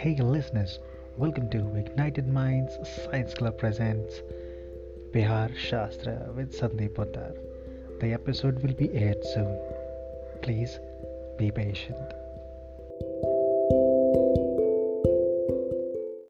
Hey listeners, welcome to Ignited Minds Science Club presents Bihar Shastra with Sandeep Poddar. The episode will be aired soon. Please be patient.